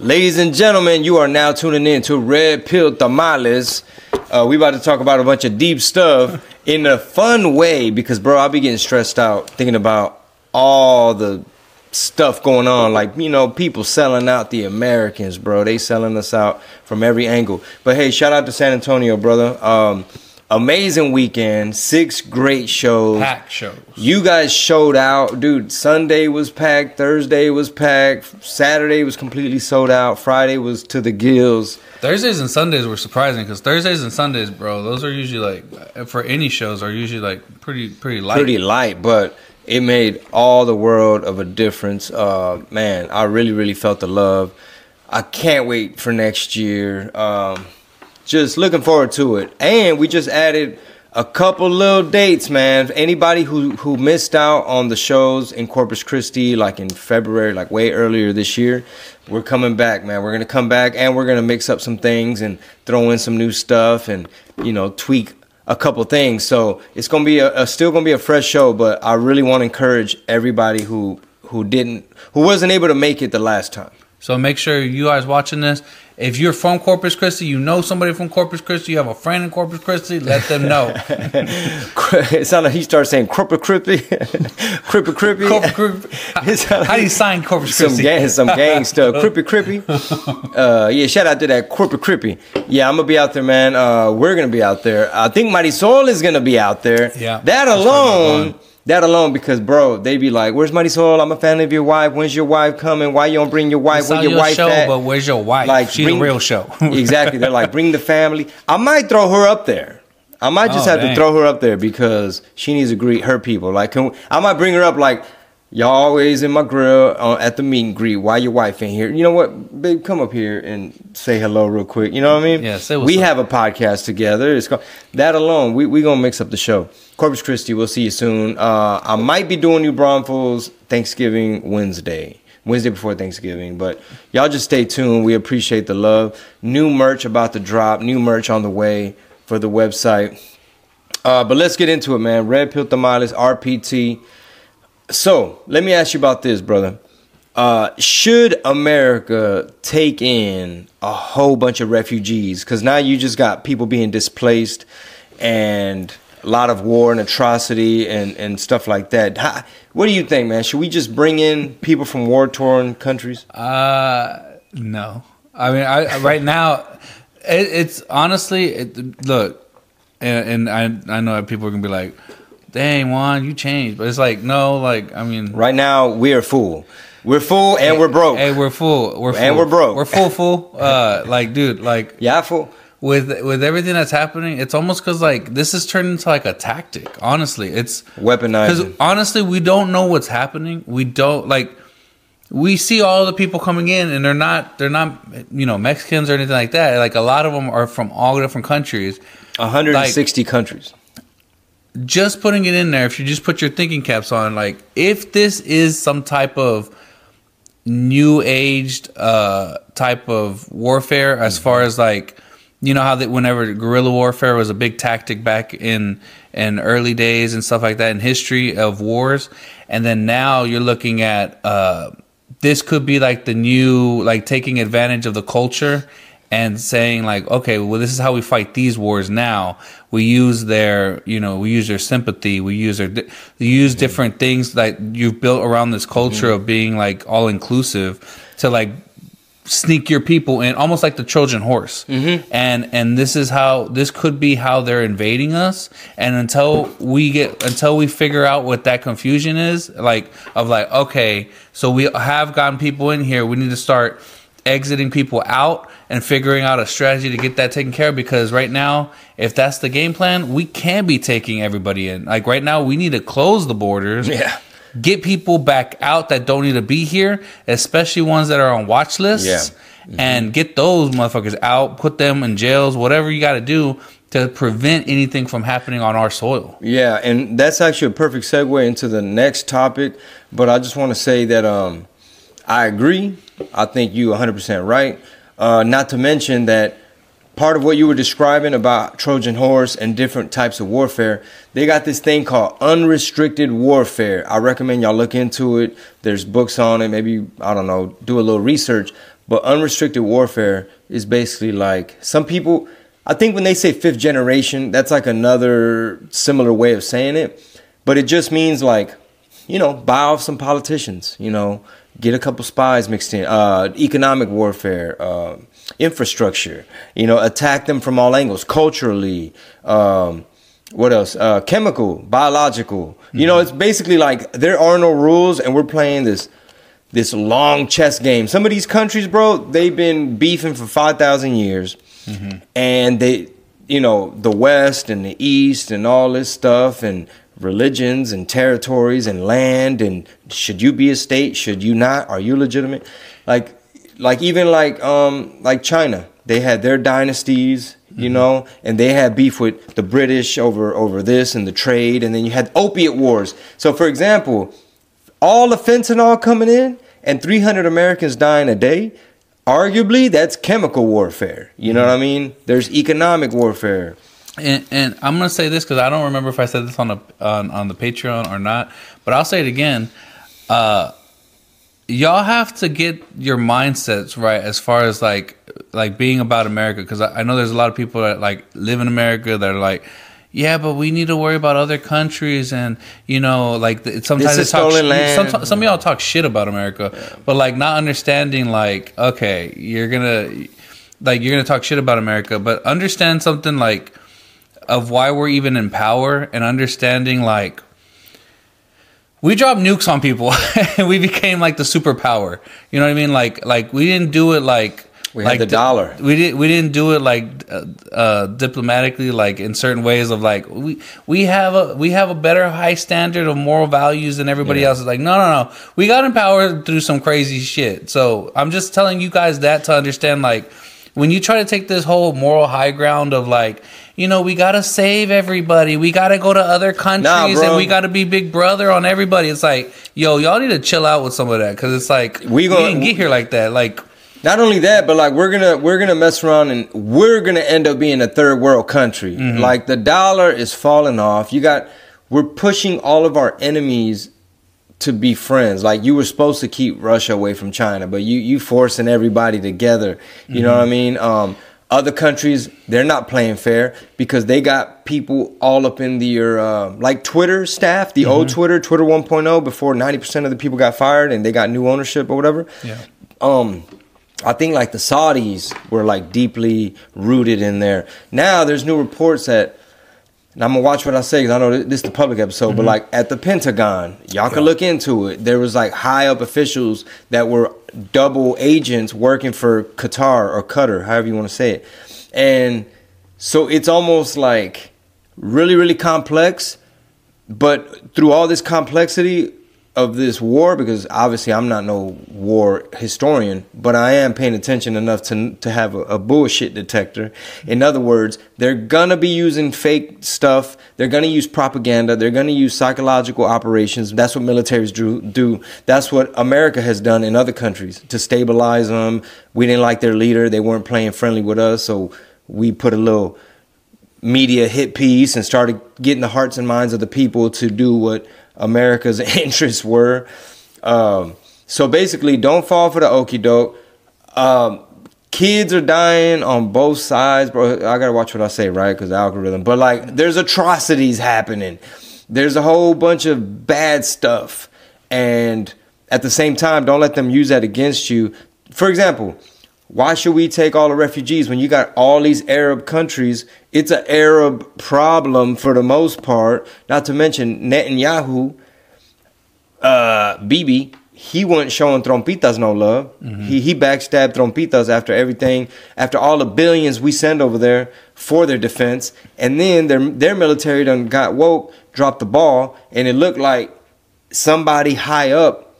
Ladies and gentlemen, you are now tuning in to Red Pill Tamales. Uh, we about to talk about a bunch of deep stuff in a fun way because, bro, I'll be getting stressed out thinking about all the stuff going on. Like, you know, people selling out the Americans, bro. They selling us out from every angle. But hey, shout out to San Antonio, brother. Um, amazing weekend, six great shows. Pack shows. You guys showed out, dude. Sunday was packed, Thursday was packed, Saturday was completely sold out, Friday was to the gills. Thursdays and Sundays were surprising because Thursdays and Sundays, bro, those are usually like for any shows are usually like pretty pretty light. Pretty light, but it made all the world of a difference. Uh, man, I really, really felt the love. I can't wait for next year. Um, just looking forward to it. And we just added a couple little dates, man. Anybody who who missed out on the shows in Corpus Christi, like in February, like way earlier this year, we're coming back, man. We're gonna come back and we're gonna mix up some things and throw in some new stuff and you know tweak a couple things. So it's gonna be a, a still gonna be a fresh show, but I really want to encourage everybody who who didn't who wasn't able to make it the last time. So make sure you guys watching this. If you're from Corpus Christi, you know somebody from Corpus Christi, you have a friend in Corpus Christi, let them know. it sounded like he started saying Corpus Christi, Crippy Crippy. Corpus Christi. How do you sign Corpus some gang, some gang stuff. Crippy Crippy. Uh, yeah, shout out to that Crippy Crippy. Yeah, I'm gonna be out there, man. Uh, we're gonna be out there. I think Mighty Soul is gonna be out there. Yeah, that alone. That alone, because bro, they be like, "Where's Mighty Soul? I'm a fan of your wife. When's your wife coming? Why you don't bring your wife? It's Where your, your wife show, at?" but where's your wife? Like, She's bring- a real show. exactly. They're like, bring the family. I might throw her up there. I might just Oh, have to throw her up there because she needs to greet her people. Like, can, I might bring her up like, y'all always in my grill uh, at the meet and greet. Why your wife ain't here? You know what, babe? Come up here and say hello real quick. You know what I mean? Yeah, say what's we up. have a podcast together. It's called that alone. We we gonna mix up the show. Corpus Christi. We'll see you soon. Uh, I might be doing New Braunfels Thanksgiving Wednesday. Wednesday before Thanksgiving, but y'all just stay tuned. We appreciate the love. New merch about to drop. New merch on the way for the website. Uh, but let's get into it, man. Red Pill Tamales, RPT. So let me ask you about this, brother. Uh, should America take in a whole bunch of refugees? Because now you just got people being displaced and a lot of war and atrocity and, and stuff like that. How, what do you think, man? Should we just bring in people from war torn countries? Uh, no. I mean, I right now, it, it's honestly, it, look, and, and I I know that people are gonna be like, "Dang, Juan, you changed," but it's like, no, like I mean, Right now, we are full. We're full and we're broke. Hey, we're full. We're full. And we're broke. We're full, full. Uh, like, dude, like yeah, full. With with everything that's happening, it's almost because like this is turned into like a tactic. Honestly, it's weaponized. because honestly, we don't know what's happening. We don't like. We see all the people coming in, and they're not they're not you know Mexicans or anything like that. Like a lot of them are from all different countries. 160 countries. Just putting it in there, if you just put your thinking caps on, like if this is some type of new aged uh, type of warfare, as far as like you know how that whenever guerrilla warfare was a big tactic back in in early days and stuff like that in history of wars, and then now you're looking at uh, this could be like the new like taking advantage of the culture and saying like okay well this is how we fight these wars now. We use their you know we use their sympathy. We use their di- we use different things that you've built around this culture of being like all inclusive to like sneak your people in almost like the trojan horse mm-hmm. and and this is how this could be how they're invading us and until we get until we figure out what that confusion is like of like okay so we have gotten people in here we need to start exiting people out and figuring out a strategy to get that taken care of because right now if that's the game plan we can be taking everybody in like right now we need to close the borders Yeah. Get people back out that don't need to be here, especially ones that are on watch lists, Yeah. and get those motherfuckers out, put them in jails, whatever you got to do to prevent anything from happening on our soil. Yeah, and that's actually a perfect segue into the next topic. But I just want to say that um, I agree. I think you 100% right. Uh, not to mention that part of what you were describing about Trojan horse and different types of warfare, they got this thing called unrestricted warfare. I recommend y'all look into it. There's books on it. Maybe, I don't know, do a little research. But unrestricted warfare is basically like some people. I think when they say fifth generation, that's like another similar way of saying it. But it just means like, you know, buy off some politicians. You know, get a couple spies mixed in. Uh, economic warfare. Uh, infrastructure you know attack them from all angles culturally um, what else? Uh, chemical, biological. Mm-hmm. You know, it's basically like there are no rules, and we're playing this this long chess game. Some of these countries, bro, they've been beefing for five thousand years, mm-hmm. and they, you know, the West and the East and all this stuff, and religions and territories and land, and should you be a state? Should you not? Are you legitimate? Like, like even like um like China, they had their dynasties you mm-hmm. know, and they had beef with the British over over this and the trade, and then you had opiate wars. So, for example, all the fentanyl coming in and 300 Americans dying a day, arguably that's chemical warfare. You know mm-hmm. what I mean? There's economic warfare. And, and I'm gonna say this because I don't remember if I said this on the on, on the Patreon or not, but I'll say it again. Uh, y'all have to get your mindsets right as far as like like being about America because I, I, know there's a lot of people that like live in America that are like. Yeah, but we need to worry about other countries, and you know, like sometimes they talk. Some, some of y'all talk shit about America, yeah. but like not understanding, like, okay, you're gonna, like, you're gonna talk shit about America, but understand something like of why we're even in power, and understanding like we dropped nukes on people and we became like the superpower. You know what I mean? Like like we didn't do it like we like had the dollar. We didn't. We didn't do it like uh, uh, diplomatically, like in certain ways of like we we have a we have a better high standard of moral values than everybody yeah. else. Is like no, no, no. We got empowered through some crazy shit. So I'm just telling you guys that to understand like when you try to take this whole moral high ground of like you know, we gotta save everybody. We gotta go to other countries nah, and we gotta be big brother on everybody. It's like, yo, y'all need to chill out with some of that because it's like we, gonna, we didn't get here like that. Like, not only that, but like we're gonna we're gonna mess around and we're gonna end up being a third world country. Mm-hmm. Like the dollar is falling off. You got we're pushing all of our enemies to be friends. Like you were supposed to keep Russia away from China, but you you forcing everybody together. You mm-hmm. know what I mean? Um, other countries, they're not playing fair because they got people all up in the uh, like Twitter staff, the mm-hmm. old Twitter, Twitter 1.0, before 90% of the people got fired and they got new ownership or whatever. Yeah. Um, I think like the Saudis were like deeply rooted in there. Now there's new reports that and I'm gonna watch what I say because I know this is the public episode, mm-hmm. but like at the Pentagon, y'all can look into it. There was like high up officials that were double agents working for Qatar or Qatar, however you want to say it, and so it's almost like really, really complex. But through all this complexity, of this war because obviously I'm not no war historian, but I am paying attention enough to to have a, a, bullshit detector. In other words, they're gonna be using fake stuff. They're gonna use propaganda. They're gonna use psychological operations. That's what militaries do. Do that's what America has done in other countries to stabilize them. We didn't like their leader. They weren't playing friendly with us, so we put a little media hit piece and started getting the hearts and minds of the people to do what America's interests were. Um, so basically, don't fall for the okey doke. Um, kids are dying on both sides, bro. I gotta watch what I say, right? Because algorithm. But like, there's atrocities happening. There's a whole bunch of bad stuff, and at the same time, don't let them use that against you. For example, why should we take all the refugees when you got all these Arab countries? It's an Arab problem for the most part. Not to mention Netanyahu, uh, Bibi, he wasn't showing Trompitas no love. Mm-hmm. He he backstabbed Trompitas after everything, after all the billions we send over there for their defense, and then their their military done got woke, dropped the ball, and it looked like somebody high up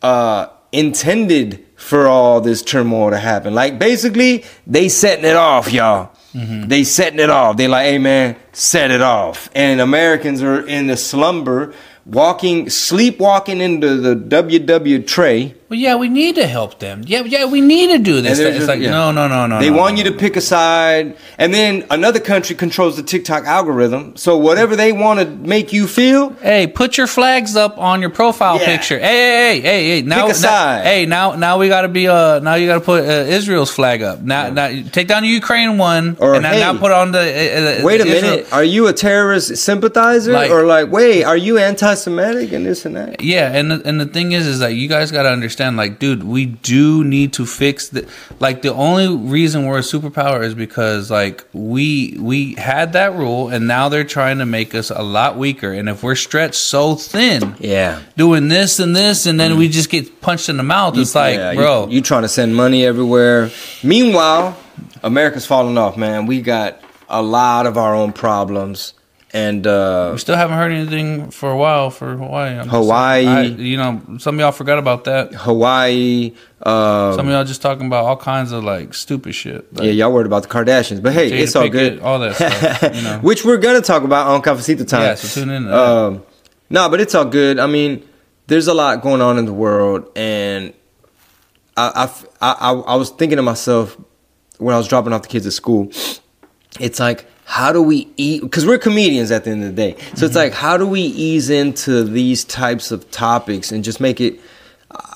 uh, intended for all this turmoil to happen. Like basically, they setting it off, y'all. Mm-hmm. They setting it off. They like, hey man, set it off. And Americans are in the slumber, walking, sleepwalking into the WW tray. Well, yeah, we need to help them. Yeah, yeah, we need to do this. It's just- like, yeah. no, no, no, no. They no, want no, you to no. pick a side, and then another country controls the TikTok algorithm. So whatever they want to make you feel, Hey, put your flags up on your profile Yeah. picture. Hey, hey, hey, hey, hey. Now, Pick a now- side. hey, now, now we got to be. Uh, now you got to put uh, Israel's flag up. Now, now take down the Ukraine one, Or, and now, hey, now put on the. Uh, uh, wait a Israel- minute, are you a terrorist sympathizer, Like- or like, wait, are you anti-Semitic and this and that? Yeah, and the, and the thing is, is that you guys got to understand, like, dude, we do need to fix the. Like, the only reason we're a superpower is because, like, we we had that rule, and now they're trying to make us a lot weaker. And if we're stretched so thin, Yeah, doing this and this, and then we mm-hmm. just get punched in the mouth, it's like, Yeah, you- bro, you, trying to send money everywhere. Meanwhile, America's falling off, man. We got a lot of our own problems, and uh, we still haven't heard anything for a while for Hawaii. I'm Hawaii. I- you know, some of y'all forgot about that. Hawaii. Uh, Some of y'all just talking about all kinds of like stupid shit. Like, yeah, y'all worried about the Kardashians, but hey, Jada it's all Pinkett, good. all that stuff, you know. Which we're gonna talk about on Cafecito time. Yeah, so tune in. Um, no, but it's all good. I mean, there's a lot going on in the world, and I, I, I, I was thinking to myself when I was dropping off the kids at school. It's like, how do we eat? Because we're comedians at the end of the day. So Mm-hmm. it's like, how do we ease into these types of topics and just make it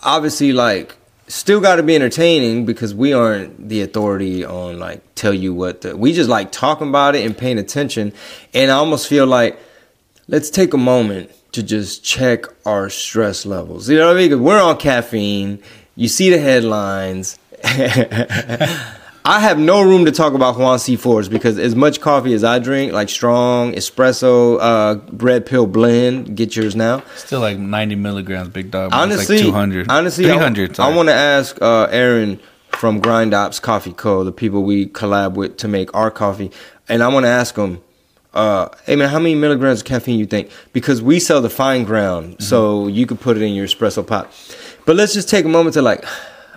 obviously like still got to be entertaining because we aren't the authority on like tell you what the, we just like talking about it and paying attention and i almost feel like let's take a moment to just check our stress levels you know what i mean 'Cause we're on caffeine you see the headlines I have no room to talk about Juan C. Force because as much coffee as I drink, like strong espresso, uh, red pill blend, get yours now. Still like 90 milligrams, big dog. Honestly, like 200. honestly, 300. I, want to ask uh, Aaron from Grind Ops Coffee Co., the people we collab with to make our coffee, and I want to ask him, uh, hey man, how many milligrams of caffeine you think? Because we sell the fine ground, so you could put it in your espresso pot. But let's just take a moment to like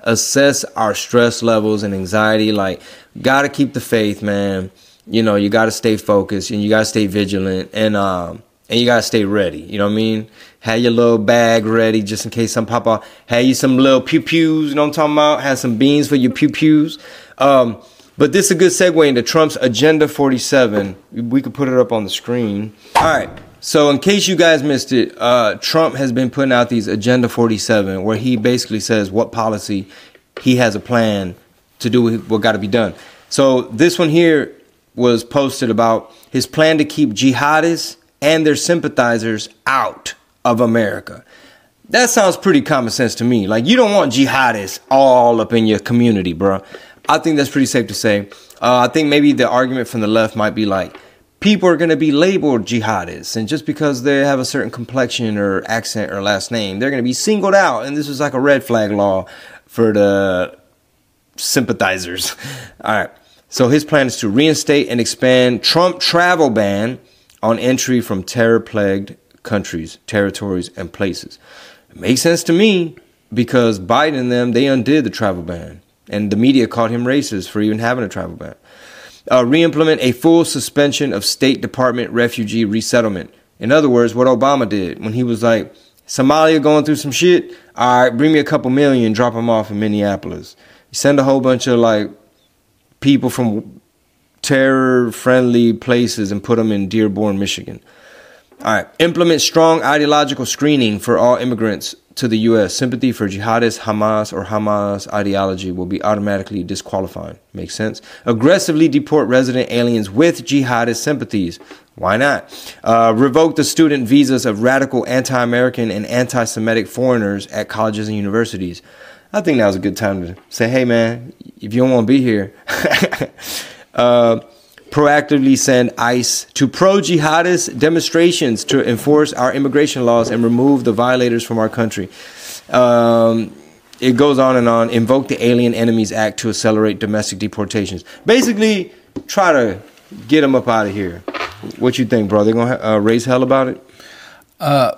assess our stress levels and anxiety. Like, gotta keep the faith, man. You know, you gotta stay focused and you gotta stay vigilant and um and you gotta stay ready. You know what I mean? Have your little bag ready just in case some pop off. Have you some little pew pews. You know what I'm talking about? Have some beans for your pew pews. Um, but this is a good segue into Trump's Agenda 47. We could put it up on the screen. All right. So, in case you guys missed it, uh, Trump has been putting out these Agenda 47, where he basically says what policy he has a plan to do what got to be done. So, this one here was posted about his plan to keep jihadists and their sympathizers out of America. That sounds pretty common sense to me. Like, you don't want jihadists all up in your community, bro. I think that's pretty safe to say. Uh, I think maybe the argument from the left might be like, people are going to be labeled jihadists, and just because they have a certain complexion or accent or last name, they're going to be singled out. And this is like a red flag law for the sympathizers. All right. So his plan is to reinstate and expand Trump travel ban on entry from terror plagued countries, territories, and places. It makes sense to me because Biden and them, they undid the travel ban. And the media called him racist for even having a travel ban. Uh, re-implement a full suspension of State Department refugee resettlement. In other words, what Obama did when he was like, Somalia going through some shit. All right, bring me a couple million, drop them off in Minneapolis. Send a whole bunch of like people from terror-friendly places and put them in Dearborn, Michigan. All right, implement strong ideological screening for all immigrants to the U.S. Sympathy for jihadist, Hamas, or Hamas ideology will be automatically disqualified. Makes sense. Aggressively deport resident aliens with jihadist sympathies. Why not? Uh, revoke the student visas of radical anti American and anti Semitic foreigners at colleges and universities. I think was a good time to say, hey, man, if you don't want to be here, uh, proactively send ICE to pro jihadist demonstrations to enforce our immigration laws and remove the violators from our country. Um, it goes on and on. Invoke the Alien Enemies Act to accelerate domestic deportations. Basically, try to get them up out of here. What you think, bro? They're gonna uh, raise hell about it? Uh,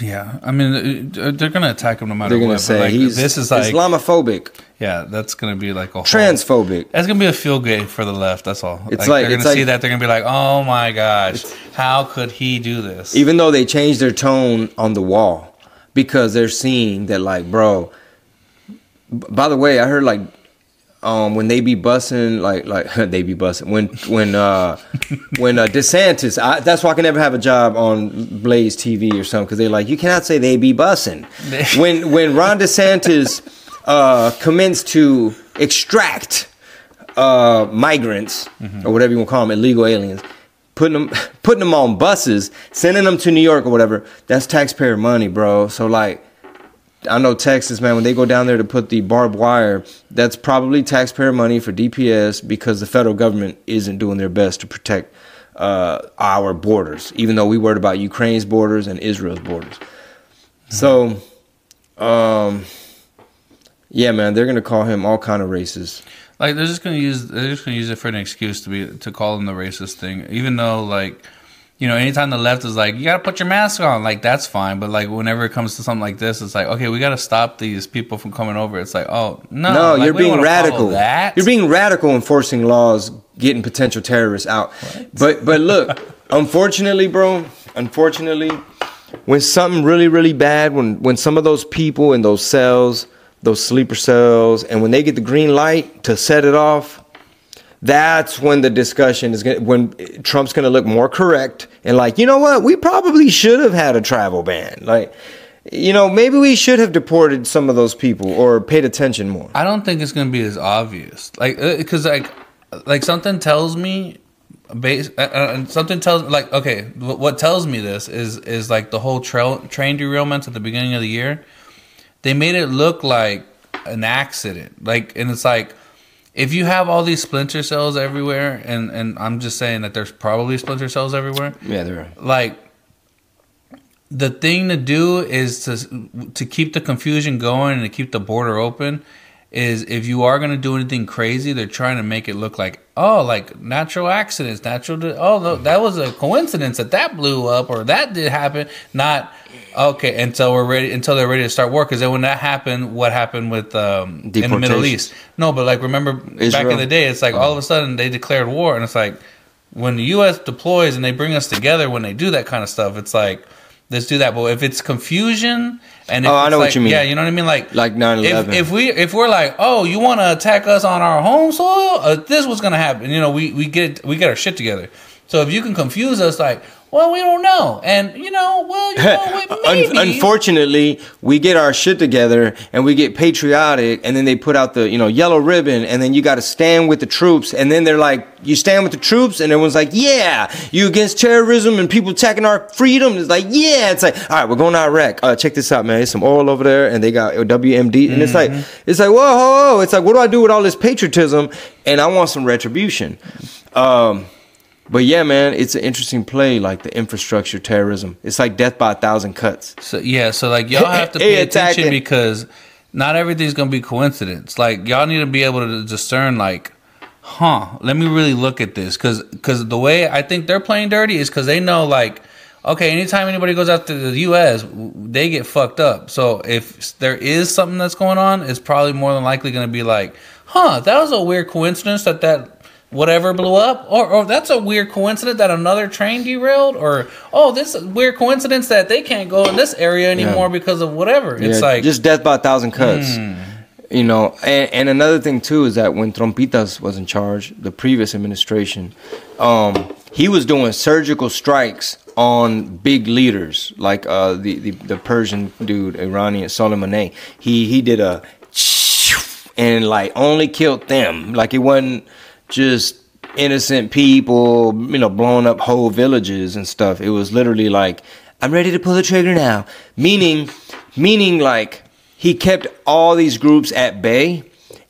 yeah. I mean, uh, they're gonna attack him no matter They're gonna what. but, say like, he's this is like, Islamophobic, yeah, that's gonna be like a whole, transphobic. That's gonna be a feel good for the left. That's all. It's like, they're it's gonna see like- that they're gonna be like, oh my gosh, how could he do this? even though they changed their tone on the wall because they're seeing that like bro B- By the way, I heard like um when they be bussing like like they be bussing when when uh when uh DeSantis I, that's why I can never have a job on Blaze TV or something because they're like you cannot say they be bussing when when Ron DeSantis uh commenced to extract uh migrants or whatever you want to call them illegal aliens putting them putting them on buses sending them to New York or whatever that's taxpayer money bro. So like I know Texas, man, when they go down there to put the barbed wire, that's probably taxpayer money for DPS because the federal government isn't doing their best to protect uh, our borders, even though we worried about Ukraine's borders and Israel's borders. So, um, yeah, man, they're gonna call him all kind of races. Like they're just gonna use they're just gonna use it for an excuse to be to call him the racist thing, even though like. You know, anytime the left is like, you gotta put your mask on, like that's fine. But like, whenever it comes to something like this, it's like, okay, we gotta stop these people from coming over. It's like, oh no, No, like, you're being radical. That You're being radical enforcing laws, getting potential terrorists out. But but look, unfortunately, bro, unfortunately, when something really really bad, when when some of those people in those cells, those sleeper cells, and when they get the green light to set it off, that's when the discussion is going when Trump's going to look more correct and like, you know what? We probably should have had a travel ban. Like, you know, maybe we should have deported some of those people or paid attention more. I don't think it's gonna be as obvious, like because like like something tells me, base uh, uh, something tells like okay, what tells me this is is like the whole trail train derailment at the beginning of the year. They made it look like an accident, like and it's like if you have all these splinter cells everywhere, and and I'm just saying that there's probably splinter cells everywhere. Yeah, they're like the thing to do is to to keep the confusion going and to keep the border open is if you are going to do anything crazy they're trying to make it look like oh like natural accidents natural di- oh that was a coincidence that that blew up or that did happen not okay until we're ready until they're ready to start work because then when that happened what happened with um in the middle east no but like remember back in the day it's like all of a sudden they declared war and it's like when the U.S. deploys and they bring us together when they do that kind of stuff, it's like let's do that. But if it's confusion and if Oh, I know what you mean. yeah, you know what I mean, like Like 9/11. If, if we if we're like, oh, you want to attack us on our home soil, uh, this was gonna happen. You know, we we get we get our shit together. So if you can confuse us, like, well, we don't know, and you know, well, you know, maybe. Un- unfortunately, we get our shit together and we get patriotic, and then they put out the you know yellow ribbon, and then you got to stand with the troops, and then they're like, you stand with the troops, and everyone's like, yeah, you against terrorism and people attacking our freedom. It's like, yeah, it's like, all right, we're going to Iraq. Uh, check this out, man. There's some oil over there, and they got WMD, and it's like, it's like, whoa, whoa, whoa. It's like, what do I do with all this patriotism? And I want some retribution. Um, but yeah, man, it's an interesting play, like the infrastructure terrorism. It's like death by a thousand cuts. So yeah, so like y'all have to pay attention because not everything's gonna be coincidence. Like y'all need to be able to discern like, huh? Let me really look at this because because the way I think they're playing dirty is because they know like. Okay, anytime anybody goes out to the U.S., they get fucked up. So if there is something that's going on, it's probably more than likely going to be like, "Huh, that was a weird coincidence that that whatever blew up or, or that's a weird coincidence that another train derailed or oh this is weird coincidence that they can't go in this area anymore because of whatever it's Yeah, like just death by a thousand cuts. You know, and, and another thing too is that when Trompitas was in charge, the previous administration, um, he was doing surgical strikes on big leaders like uh, the, the the Persian dude, Iranian Soleimani. He he did a and like only killed them. Like it wasn't just innocent people, you know, blowing up whole villages and stuff. It was literally like, I'm ready to pull the trigger now. Meaning, meaning like he kept all these groups at bay,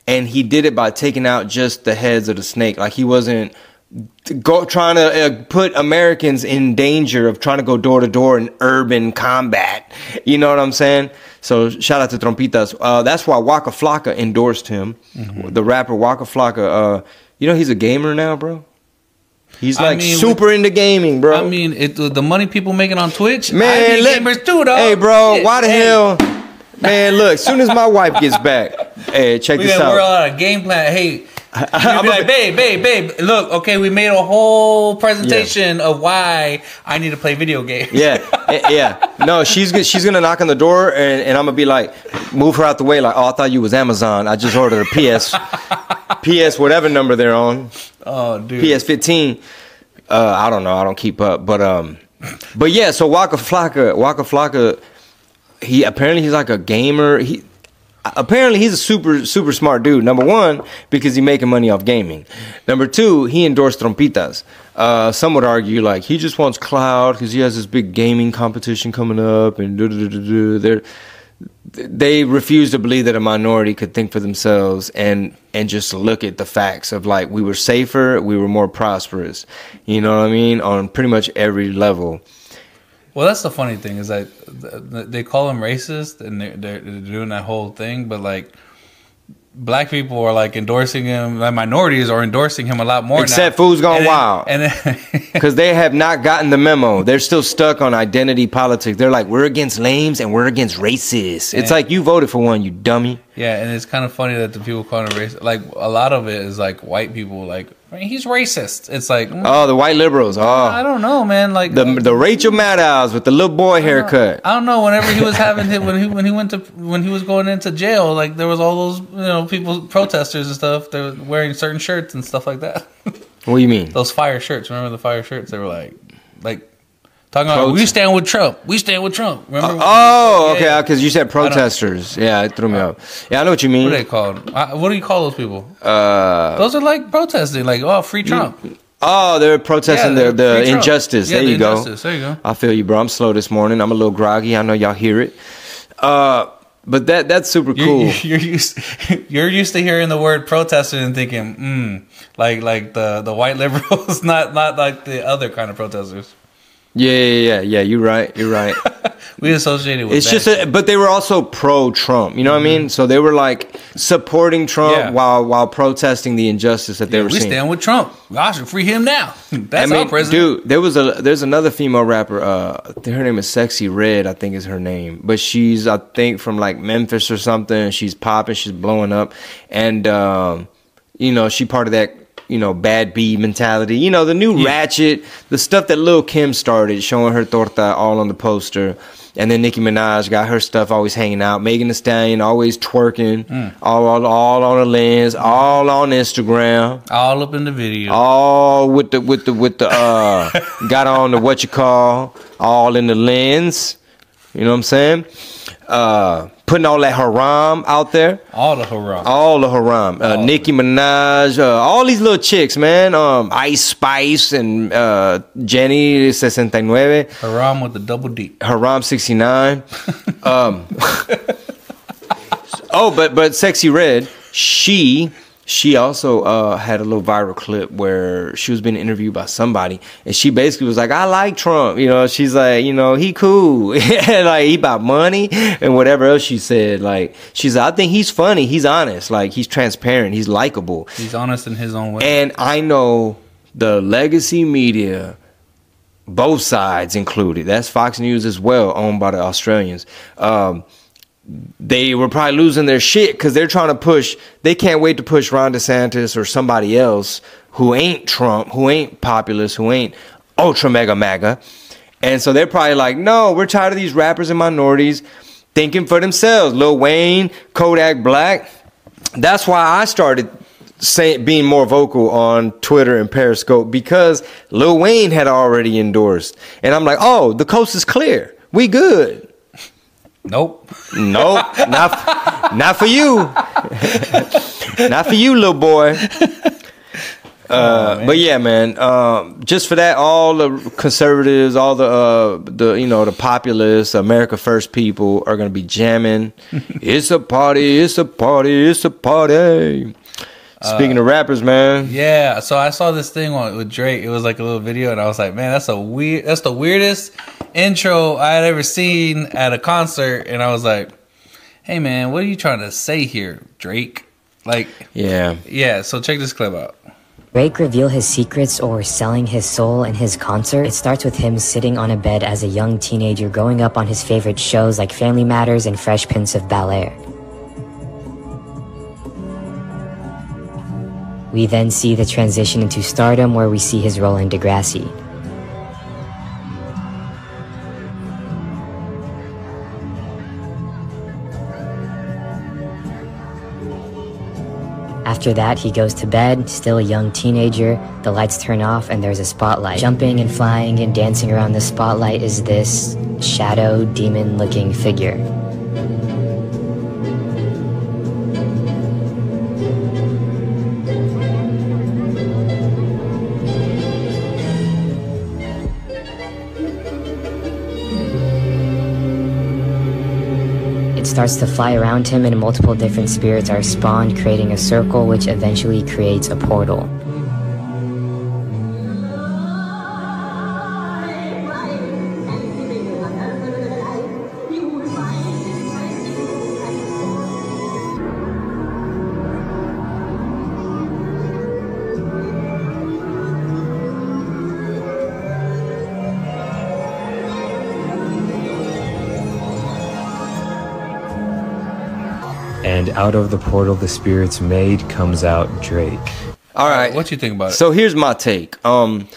and he did it by taking out just the heads of the snake. Like he wasn't go trying to uh, put Americans in danger of trying to go door to door in urban combat. You know what I'm saying? So shout out to Trompitas. Uh, that's why Waka Flocka endorsed him. The rapper Waka Flocka. Uh, you know he's a gamer now, bro. He's I like mean, super into gaming, bro. I mean, it, the money people making on Twitch, Man, I let- gamers too, dog. Hey, bro, why the hey, hell? Man, look, soon as my wife gets back, hey, check We this got out. work out a game plan. Hey, Be like, babe, babe, babe. Look, okay, we made a whole presentation of why I need to play video games. Yeah, eh, yeah. No, she's go- she's gonna knock on the door, and, and I'm gonna be like, move her out the way. Like, oh, I thought you was Amazon. I just ordered a PS, PS whatever number they're on, Oh, dude. PS 15. Uh, I don't know. I don't keep up, but um, but yeah. So Waka Flocka, Waka Flocka, he apparently he's like a gamer. He apparently he's a super super smart dude. Number one, because he's making money off gaming. Number two, he endorsed Trompitas. Uh, some would argue like he just wants cloud because he has this big gaming competition coming up, and. They're they refuse to believe that a minority could think for themselves and and just look at the facts of like we were safer, we were more prosperous. You know what I mean? On pretty much every level. Well, that's the funny thing is that th- th- they call him racist and they're, they're doing that whole thing, but like black people are like endorsing him, like minorities are endorsing him a lot more. Except now. Fools Gone And Wild. and Because they have not gotten the memo. They're still stuck on identity politics. They're like, we're against lames and we're against racists. It's like you voted for one, you dummy. Yeah, and it's kind of funny that the people calling him racist, like a lot of it is like white people, like he's racist. It's like mm, Oh, the white liberals. Oh, I don't know, man. Like the the Rachel Maddows with the little boy haircut. I don't know. Whenever he was having his, when he when he went to when he was going into jail, like there was all those you know people protesters and stuff. They were wearing certain shirts and stuff like that. What do you mean? those fire shirts. Remember the fire shirts? They were like like talking about we stand with Trump. We stand with Trump. Remember? Oh, Yeah, okay. Because you said protesters. Yeah, it threw me off. Yeah, I know what you mean. What are they called? Uh, What do you call those people? Uh, Those are like protesting, like oh, free Trump. oh, they're protesting Yeah, the, the injustice. Yeah, there the you go. There you go. I feel you, bro. I'm slow this morning. I'm a little groggy. I know y'all hear it. Uh, but that that's super You're, cool. you're used you're used to hearing the word protesting and thinking, mm, like like the the white liberals, not not like the other kind of protesters. Yeah, yeah, yeah, yeah. You're right. You're right. We associated with It's that just, a, but they were also pro Trump. You know what I mean? So they were like supporting Trump Yeah. while while protesting the injustice that they were we seeing. stand with Trump. I should free him now. That's I mean, our president. dude, there was a there's another female rapper. Uh, her name is Sexyy Red, I think is her name, but she's I think from like Memphis or something. She's popping, she's blowing up, and um, you know she part of that you know bad B mentality. You know the new Yeah. ratchet, the stuff that Lil Kim started, showing her torta all on the poster. And then Nicki Minaj got her stuff always hanging out. Megan Thee Stallion always twerking, Mm. all, all all on the lens, all on Instagram All up in the video. all with the with the with the uh got on the what you call all in the lens you know what i'm saying uh putting all that haram out there? All the haram. all the haram. Uh, All nicki minaj uh, all these little chicks man. Um ice spice and uh jenny 69 Haram with the double D. haram 69 um oh but but Sexyy Red she she also uh, had a little viral clip where she was being interviewed by somebody and she basically was like i like trump you know she's like you know he cool like he about money and whatever else she said like she's like, i think he's funny he's honest like he's transparent he's likable He's honest in his own way. and I know the legacy media, both sides included. That's Fox News as well, owned by the Australians. Um, they were probably losing their shit because they're trying to push. They can't wait to push Ron DeSantis or somebody else who ain't Trump, who ain't populist, who ain't ultra mega maga. And so they're probably like, no, we're tired of these rappers and minorities thinking for themselves. Lil Wayne, Kodak Black. That's why I started saying being more vocal on Twitter and Periscope because Lil Wayne had already endorsed. And I'm like, oh, the coast is clear. We good. Nope. Nope, not not for you. not for you, little boy. Uh, but yeah, man. Um, just for that, all the conservatives, all the uh, the you know the populists, America First people are gonna be jamming. it's a party. It's a party. It's a party. Speaking of rappers, man. Yeah, so I saw this thing with Drake. It was like a little video, and I was like, "Man, that's a weird. That's the weirdest intro I had ever seen at a concert." And I was like, "Hey, man, what are you trying to say here, Drake?" Like, Yeah. yeah. So check this clip out. Drake reveal his secrets or selling his soul in his concert. It starts with him sitting on a bed as a young teenager growing up on his favorite shows like Family Matters and Fresh Prince of Bel Air. We then see the transition into stardom where we see his role in Degrassi. After that, he goes to bed, still a young teenager. The lights turn off and there's a spotlight. Jumping and flying and dancing around the spotlight is this shadow demon looking figure. Starts to fly around him, and multiple different spirits are spawned, creating a circle which eventually creates a portal. And out of the portal the spirits made comes out Drake. All right. What you think about it? So here's my take. Um,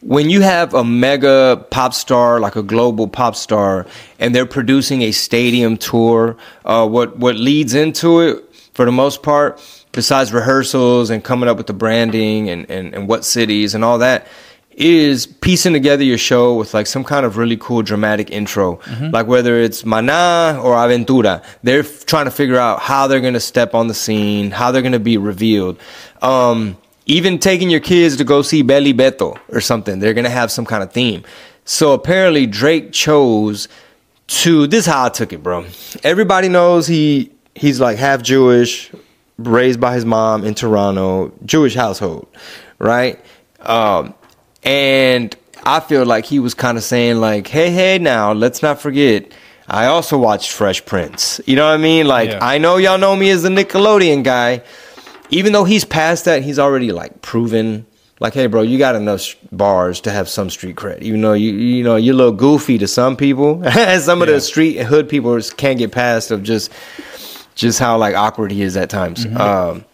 when you have a mega pop star, like a global pop star, and they're producing a stadium tour, uh, what what leads into it, for the most part, besides rehearsals and coming up with the branding and, and, and what cities and all that, is piecing together your show with like some kind of really cool dramatic intro. Like whether it's Mana or Aventura, they're f- trying to figure out how they're going to step on the scene, how they're going to be revealed. Um, even taking your kids to go see Bely y Beto or something, they're going to have some kind of theme. So apparently Drake chose to this is how I took it, bro. Everybody knows he he's like half Jewish, raised by his mom in Toronto, Jewish household, right? Um, and I feel like he was kind of saying like, "Hey, hey, now let's not forget." I also watched Fresh Prince. You know what I mean? Like, Yeah. I know y'all know me as the Nickelodeon guy. Even though he's past that, he's already like proven. Like, hey, bro, you got enough bars to have some street cred. Even though you, you know, you're a little goofy to some people, some of the street hood people can't get past of just, just how like awkward he is at times. Um,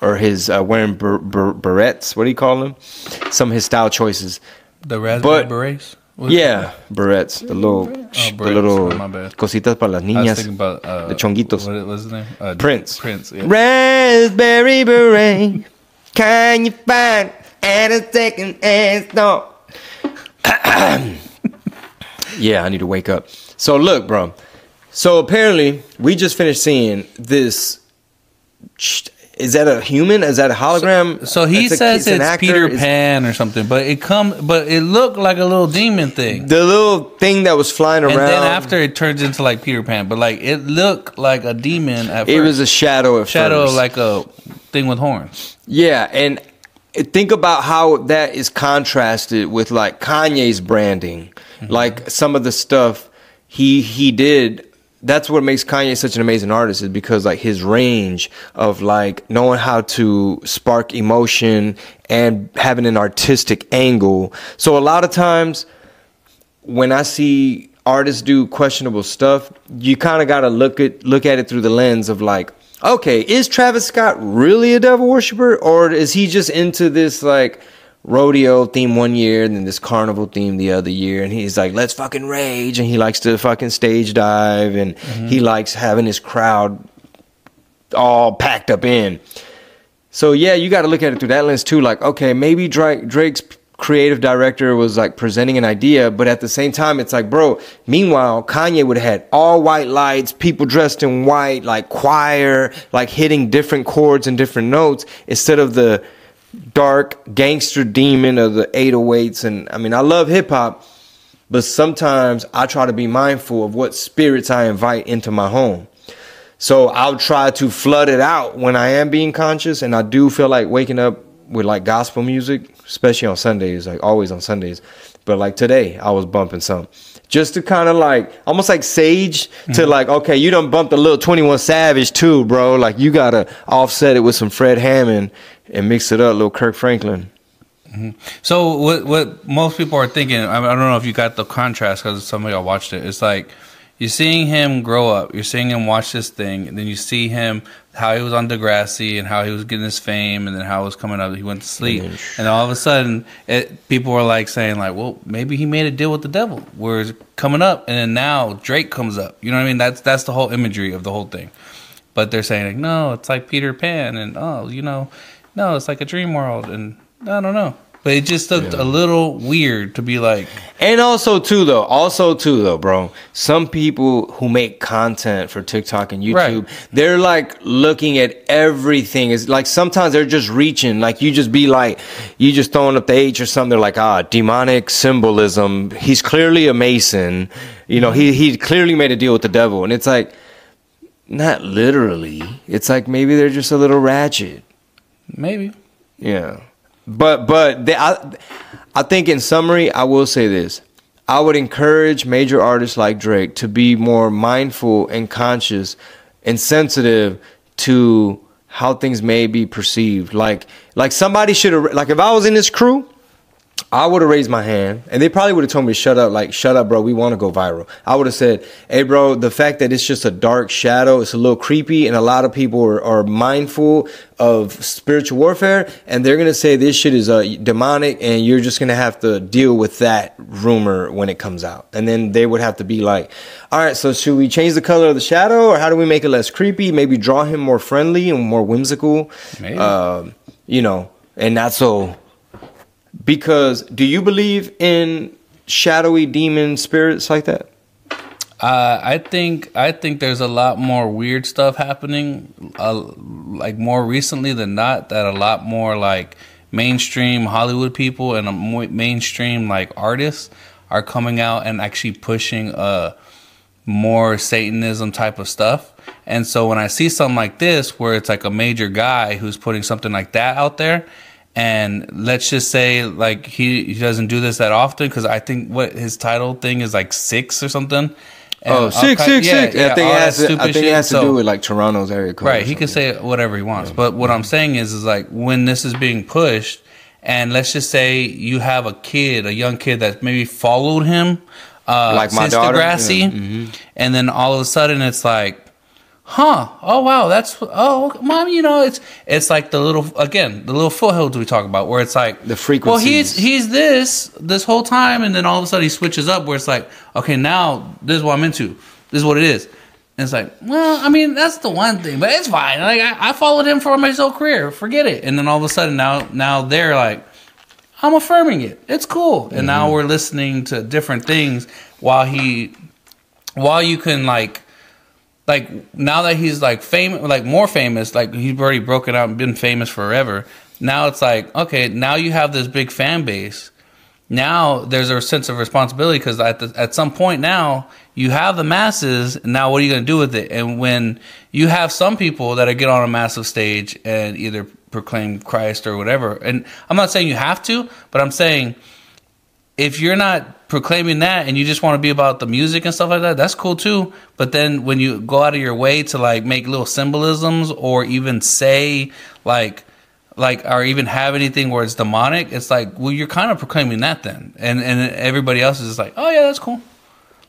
or his uh, wearing ber- ber- barrettes. What do you call them? Some of his style choices. the raspberry but- berets. What- Yeah, barrettes. The little, the little Oh, cositas para las I was niñas. thinking about uh, the chonguitos. What was his name? Uh, Prince. Prince. Yeah. Raspberry beret, can you find at a second hand store? yeah, I need to wake up. So look, bro. So apparently, we just finished seeing this. Is that a human? Is that a hologram? So he It's a- says an it's actor? Peter Pan or something, but it come, but it looked like a little demon thing. The little thing that was flying around. And then after it turns into like Peter Pan, but like it looked like a demon at it first. was a shadow at shadow first. of like a thing with horns. Yeah, and think about how that is contrasted with like Kanye's branding. Mm-hmm. Like some of the stuff he he did that's what makes Kanye such an amazing artist is because like his range of like knowing how to spark emotion and having an artistic angle. So a lot of times when I see artists do questionable stuff, you kind of got to look at look at it through the lens of like, okay, is Travis Scott really a devil worshiper, or is he just into this like rodeo theme one year and then this carnival theme the other year, and he's like, let's fucking rage, and he likes to fucking stage dive, and mm-hmm. he likes having his crowd all packed up in. So yeah, you got to look at it through that lens too. Like, okay, maybe Drake, Drake's creative director was like presenting an idea, but at the same time, it's like, bro. Meanwhile, Kanye would have had all white lights, people dressed in white, like choir, like hitting different chords and different notes instead of the dark gangster demon of the 808s. And I mean, I love hip hop, but sometimes I try to be mindful of what spirits I invite into my home. So I'll try to flood it out when I am being conscious, and I do feel like waking up with like gospel music, especially on Sundays, like always on Sundays. But like today, I was bumping some just to kind of like almost like sage to mm-hmm. like okay, you done bumped a little Twenty One Savage too, bro. Like you gotta offset it with some Fred Hammond and mix it up, little Kirk Franklin. Mm-hmm. So what what most people are thinking, I, don't know if you got the contrast because some of y'all watched it. It's like you're seeing him grow up. You're seeing him watch this thing, and then you see him how he was on Degrassi and how he was getting his fame, and then how it was coming up. He went to sleep, And then- and all of a sudden, it, people were like saying like, "Well, maybe he made a deal with the devil." Where it's coming up, and then now Drake comes up. You know what I mean? That's that's the whole imagery of the whole thing. But they're saying like, "No, it's like Peter Pan," and oh, you know, no, it's like a dream world, and I don't know. But it just looked a little weird to be like, And also too though, also too though, bro. Some people who make content for TikTok and YouTube, Right. they're like looking at everything. It's like sometimes they're just reaching. Like you just be like, you just throwing up the H or something. They're like, ah, demonic symbolism. He's clearly a Mason. You know, he he clearly made a deal with the devil, and it's like, not literally. It's like maybe they're just a little ratchet. Maybe. Yeah, but but they, I I think in summary, I will say this: I would encourage major artists like Drake to be more mindful and conscious and sensitive to how things may be perceived. Like like somebody should like if I was in this crew. I would have raised my hand, and they probably would have told me, "Shut up, like shut up, bro. We want to go viral." I would have said, "Hey, bro, the fact that it's just a dark shadow, it's a little creepy, and a lot of people are, are mindful of spiritual warfare, and they're gonna say this shit is uh, demonic, and you're just gonna have to deal with that rumor when it comes out." And then they would have to be like, "All right, so should we change the color of the shadow, or how do we make it less creepy? Maybe draw him more friendly and more whimsical, Maybe. um, you know, and not so." Because do you believe in shadowy demon spirits like that? Uh, I think I think there's a lot more weird stuff happening, uh, like more recently than not. That a lot more like mainstream Hollywood people and mainstream like artists are coming out and actually pushing uh more Satanism type of stuff. And so when I see something like this, where it's like a major guy who's putting something like that out there, and let's just say like he, he doesn't do this that often because I think what his title thing is like six or something. And Oh, all six, yeah, six. yeah, I think it has to, I think it has to do with like Toronto's area code. Right, he can say whatever he wants. But what I'm saying is, is like when this is being pushed, and let's just say you have a kid, a young kid that maybe followed him, uh, Like my since daughter? Degrassi, Yeah, mm-hmm. and then all of a sudden it's like, huh? Oh wow, that's oh, mom, you know, it's it's like the little again the little foothills we talk about where it's like The frequency Well, he's he's this this whole time, and then all of a sudden he switches up where it's like, okay, now this is what I'm into. This is what it is. And it's like, well, I mean, that's the one thing, but it's fine. Like I, I followed him for my whole career. Forget it. And then all of a sudden now now they're like, I'm affirming it. It's cool. And now mm-hmm. we're listening to different things while he while you can like like now that he's like famous like more famous like he's already broken out and been famous forever now it's like okay now you have this big fan base. Now there's a sense of responsibility because at, at some point now you have the masses now what are you going to do with it? And when you have some people that get on a massive stage and either proclaim christ or whatever and i'm not saying you have to but i'm saying if you're not proclaiming that and you just want to be about the music and stuff like that, that's cool too. But then when you go out of your way to like make little symbolisms or even say like like or even have anything where it's demonic, it's like well you're kind of proclaiming that then. And and everybody else is just like, "Oh yeah, that's cool."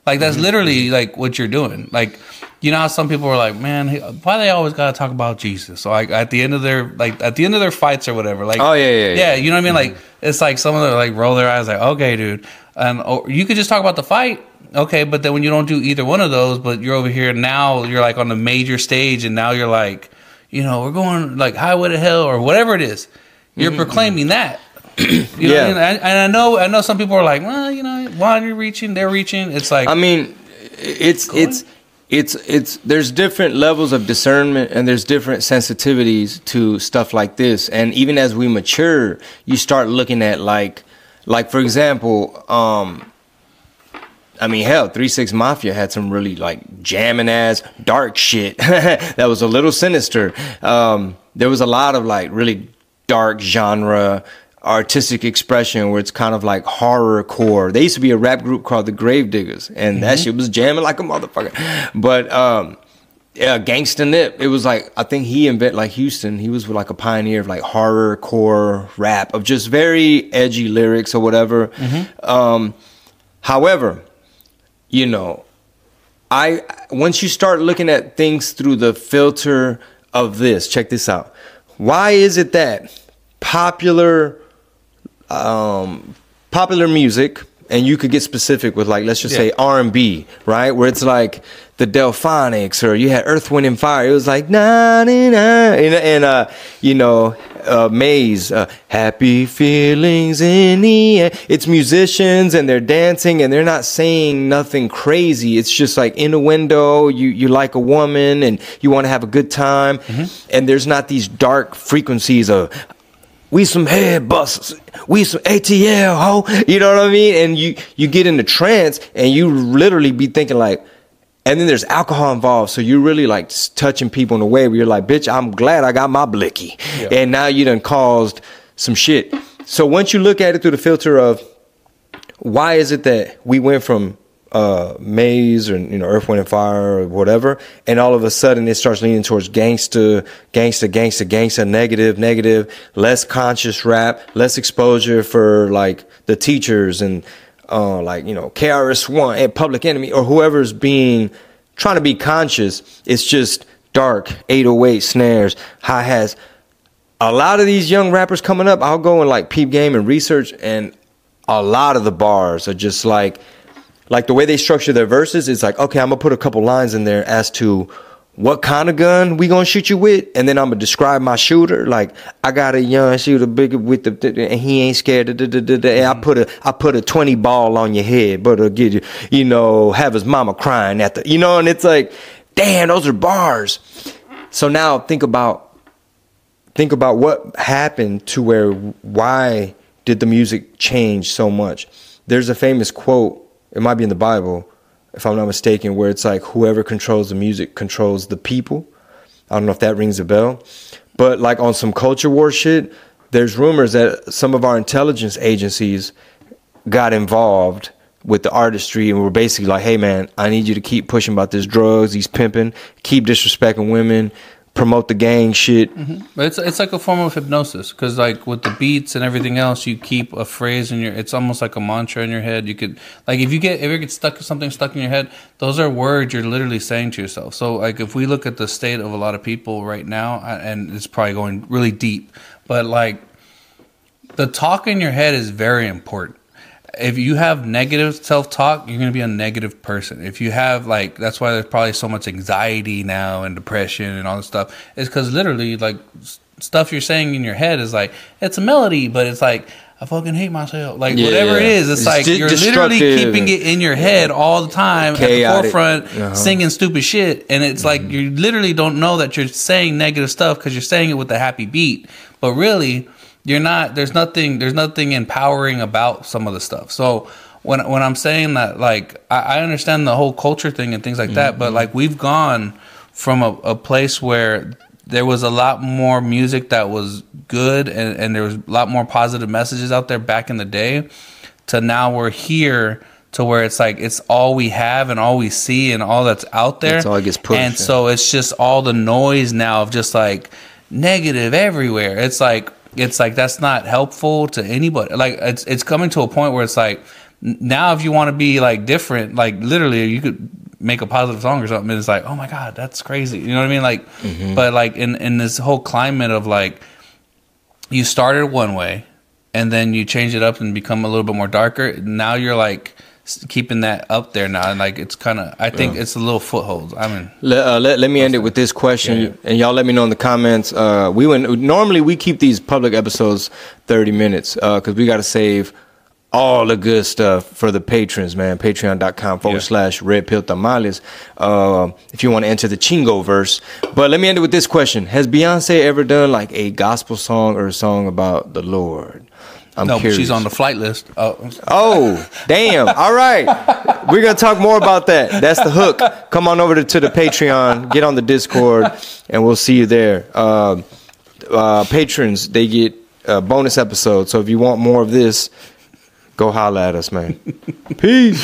Like that's mm-hmm. literally mm-hmm. like what you're doing. Like you know how some people are like, man, why they always gotta talk about Jesus? So like at the end of their like at the end of their fights or whatever, like Oh, yeah, yeah, yeah. yeah, you know what I mean? Like it's like some of them like roll their eyes like, okay, dude, and or you could just talk about the fight, okay, but then when you don't do either one of those, but you're over here now, you're like on the major stage, and now you're like, you know, we're going like highway to hell or whatever it is, you're proclaiming that. You know Mm-hmm, Yeah. I mean? And and I know, I know some people are like, well, you know, why are you're reaching, they're reaching. It's like, I mean, it's it's it's it's there's different levels of discernment and there's different sensitivities to stuff like this. And even as we mature, you start looking at like like for example, um I mean, hell, Three Six Mafia had some really like jamming ass dark shit that was a little sinister. Um, there was a lot of like really dark genre artistic expression where it's kind of like horror core. They used to be a rap group called the Gravediggaz, and that shit was jamming like a motherfucker. But um, yeah, Gangsta Nip. It was like I think he invented like Houston. He was like a pioneer of like horror core rap of just very edgy lyrics or whatever. Um, however, you know, I once you start looking at things through the filter of this, check this out. Why is it that popular um, popular music and you could get specific with like let's just say R&B, right? Where it's like the Delfonics or you had Earth Wind and Fire. It was like na na na and, and uh you know uh, Maze, uh, happy feelings in the air. It's musicians and they're dancing and they're not saying nothing crazy. It's just like in a window, you you like a woman and you want to have a good time, and there's not these dark frequencies of we some head busters, we some ATL ho, you know what I mean? And you you get in the trance and you literally be thinking like, and then there's alcohol involved, so you're really like touching people in a way where you're like, bitch, I'm glad I got my blicky, and now you done caused some shit. So once you look at it through the filter of why is it that we went from uh, Maze or you know Earth, Wind and Fire or whatever, and all of a sudden it starts leaning towards gangster, gangster, gangster, gangster, negative, negative, less conscious rap, less exposure for like the teachers and uh, like you know KRS One and Public Enemy or whoever's being trying to be conscious. It's just dark 808 snares, hi hats a lot of these young rappers coming up, I'll go and like peep game and research, and a lot of the bars are just like, like the way they structure their verses. is like, okay, I'm gonna put a couple lines in there as to what kind of gun we gonna shoot you with, and then I'm gonna describe my shooter. Like, I got a young shooter, bigger with the, and he ain't scared. da, da, da, da, And I mm-hmm. put a, I put a 20 ball on your head, but it'll get you, you know, have his mama crying at the, you know, and it's like, damn, those are bars. So now think about think about what happened to where why did the music change so much there's a famous quote it might be in the bible if i'm not mistaken where it's like whoever controls the music controls the people. I don't know if that rings a bell. But like on some culture war shit there's rumors that some of our intelligence agencies got involved with the artistry and were basically like, hey man, I need you to keep pushing about this drugs, these pimping, keep disrespecting women, promote the gang shit. Mm-hmm. But it's it's like a form of hypnosis because like with the beats and everything else, you keep a phrase in your. It's almost like a mantra in your head. You could like if you get if you get stuck something stuck in your head, those are words you're literally saying to yourself. So like if we look at the state of a lot of people right now, and it's probably going really deep, but like the talk in your head is very important. If you have negative self talk, you're going to be a negative person. If you have, like, that's why there's probably so much anxiety now and depression and all this stuff, It's because literally, like, stuff you're saying in your head is like, it's a melody, but it's like, I fucking hate myself. Like, Yeah, whatever yeah. is, it's, It's like you're literally keeping it in your head all the time Chaotic. at the forefront, Uh-huh. singing stupid shit. And it's like, Mm-hmm. you literally don't know that you're saying negative stuff because you're saying it with a happy beat. But really, you're not there's nothing there's nothing empowering about some of the stuff so when when i'm saying that like i, I understand the whole culture thing and things like that but mm-hmm. like we've gone from a, a place where there was a lot more music that was good and, and there was a lot more positive messages out there back in the day to now we're here to where it's like it's all we have and all we see and all that's out there That's all gets pushed, and yeah. so it's just all the noise now of just like negative everywhere. It's like it's like that's not helpful to anybody. Like it's it's coming to a point where it's like now if you want to be like different, like literally you could make a positive song or something. It's like oh my god, that's crazy. You know what I mean? Like, Mm-hmm. but like in in this whole climate of like you started one way and then you change it up and become a little bit more darker. Now you're like keeping that up there now, and like it's kind of I think it's a little footholds. I mean. Let, uh, let, let me end it with this question, Yeah, yeah. and y'all let me know in the comments. Uh, we went normally we keep these public episodes thirty minutes because we got to save all the good stuff for the patrons, man. Patreon.com forward Yeah. slash Red Pill Tamales. Uh, if you want to enter the Chingo verse, but let me end it with this question: Has Beyonce ever done like a gospel song or a song about the Lord? I'm no, but curious. she's on the flight list. Oh, Oh, damn. All right. We're going to talk more about that. That's the hook. Come on over to, to the Patreon, get on the Discord, and we'll see you there. Uh, uh, patrons, they get a bonus episodes. So if you want more of this, go holla at us, man. Peace.